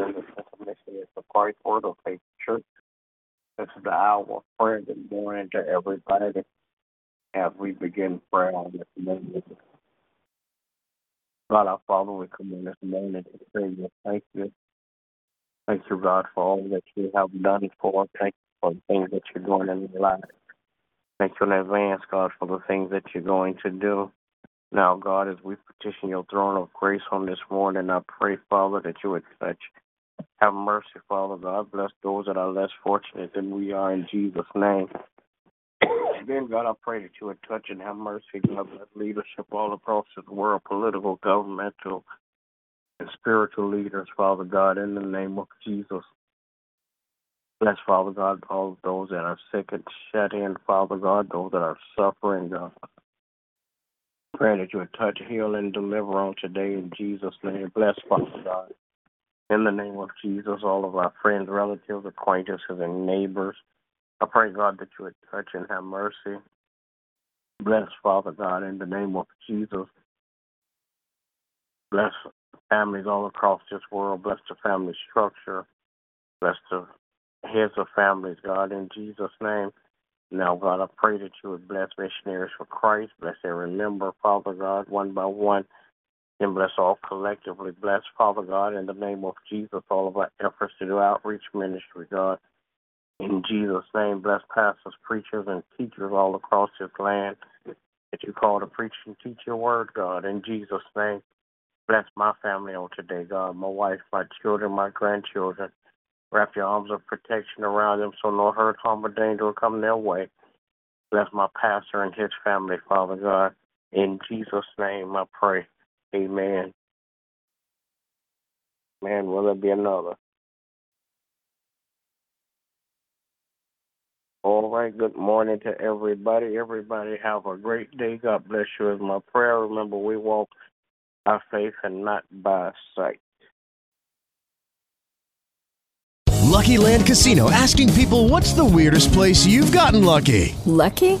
The definition is the Christ Word of Faith Church. This is the hour of prayer. Good morning to everybody as we begin prayer on this morning. God our Father, we come in this morning to say you thank you. Thank you, God, for all that you have done for us. Thank you for the things that you're doing in our lives. Thank you in advance, God, for the things that you're going to do. Now, God, as we petition your throne of grace on this morning, I pray, Father, that you would touch. Have mercy, Father God. Bless those that are less fortunate than we are in Jesus' name. then, God, I pray that you would touch and have mercy, God, bless leadership all across the world, political, governmental, and spiritual leaders, Father God, in the name of Jesus. Bless, Father God, all those that are sick and shut in, Father God, those that are suffering, God. Pray that you would touch, heal, and deliver on today in Jesus' name. Bless, Father God. In the name of Jesus, all of our friends, relatives, acquaintances, and neighbors. I pray, God, that you would touch and have mercy. Bless, Father God, in the name of Jesus. Bless families all across this world. Bless the family structure. Bless the heads of families, God, in Jesus' name. Now, God, I pray that you would bless missionaries for Christ. Bless every member, Father God, one by one. And bless all collectively. Bless, Father God, in the name of Jesus, all of our efforts to do outreach ministry, God. In Jesus' name, bless pastors, preachers, and teachers all across this land that you call to preach and teach your word, God. In Jesus' name, bless my family on today, God. My wife, my children, my grandchildren. Wrap your arms of protection around them so no hurt, harm, or danger will come their way. Bless my pastor and his family, Father God. In Jesus' name I pray. Amen. Man, will there be another? All right, good morning to everybody. Everybody have a great day. God bless you is my prayer. Remember, we walk by faith and not by sight. Lucky Land Casino asking people what's the weirdest place you've gotten lucky? Lucky?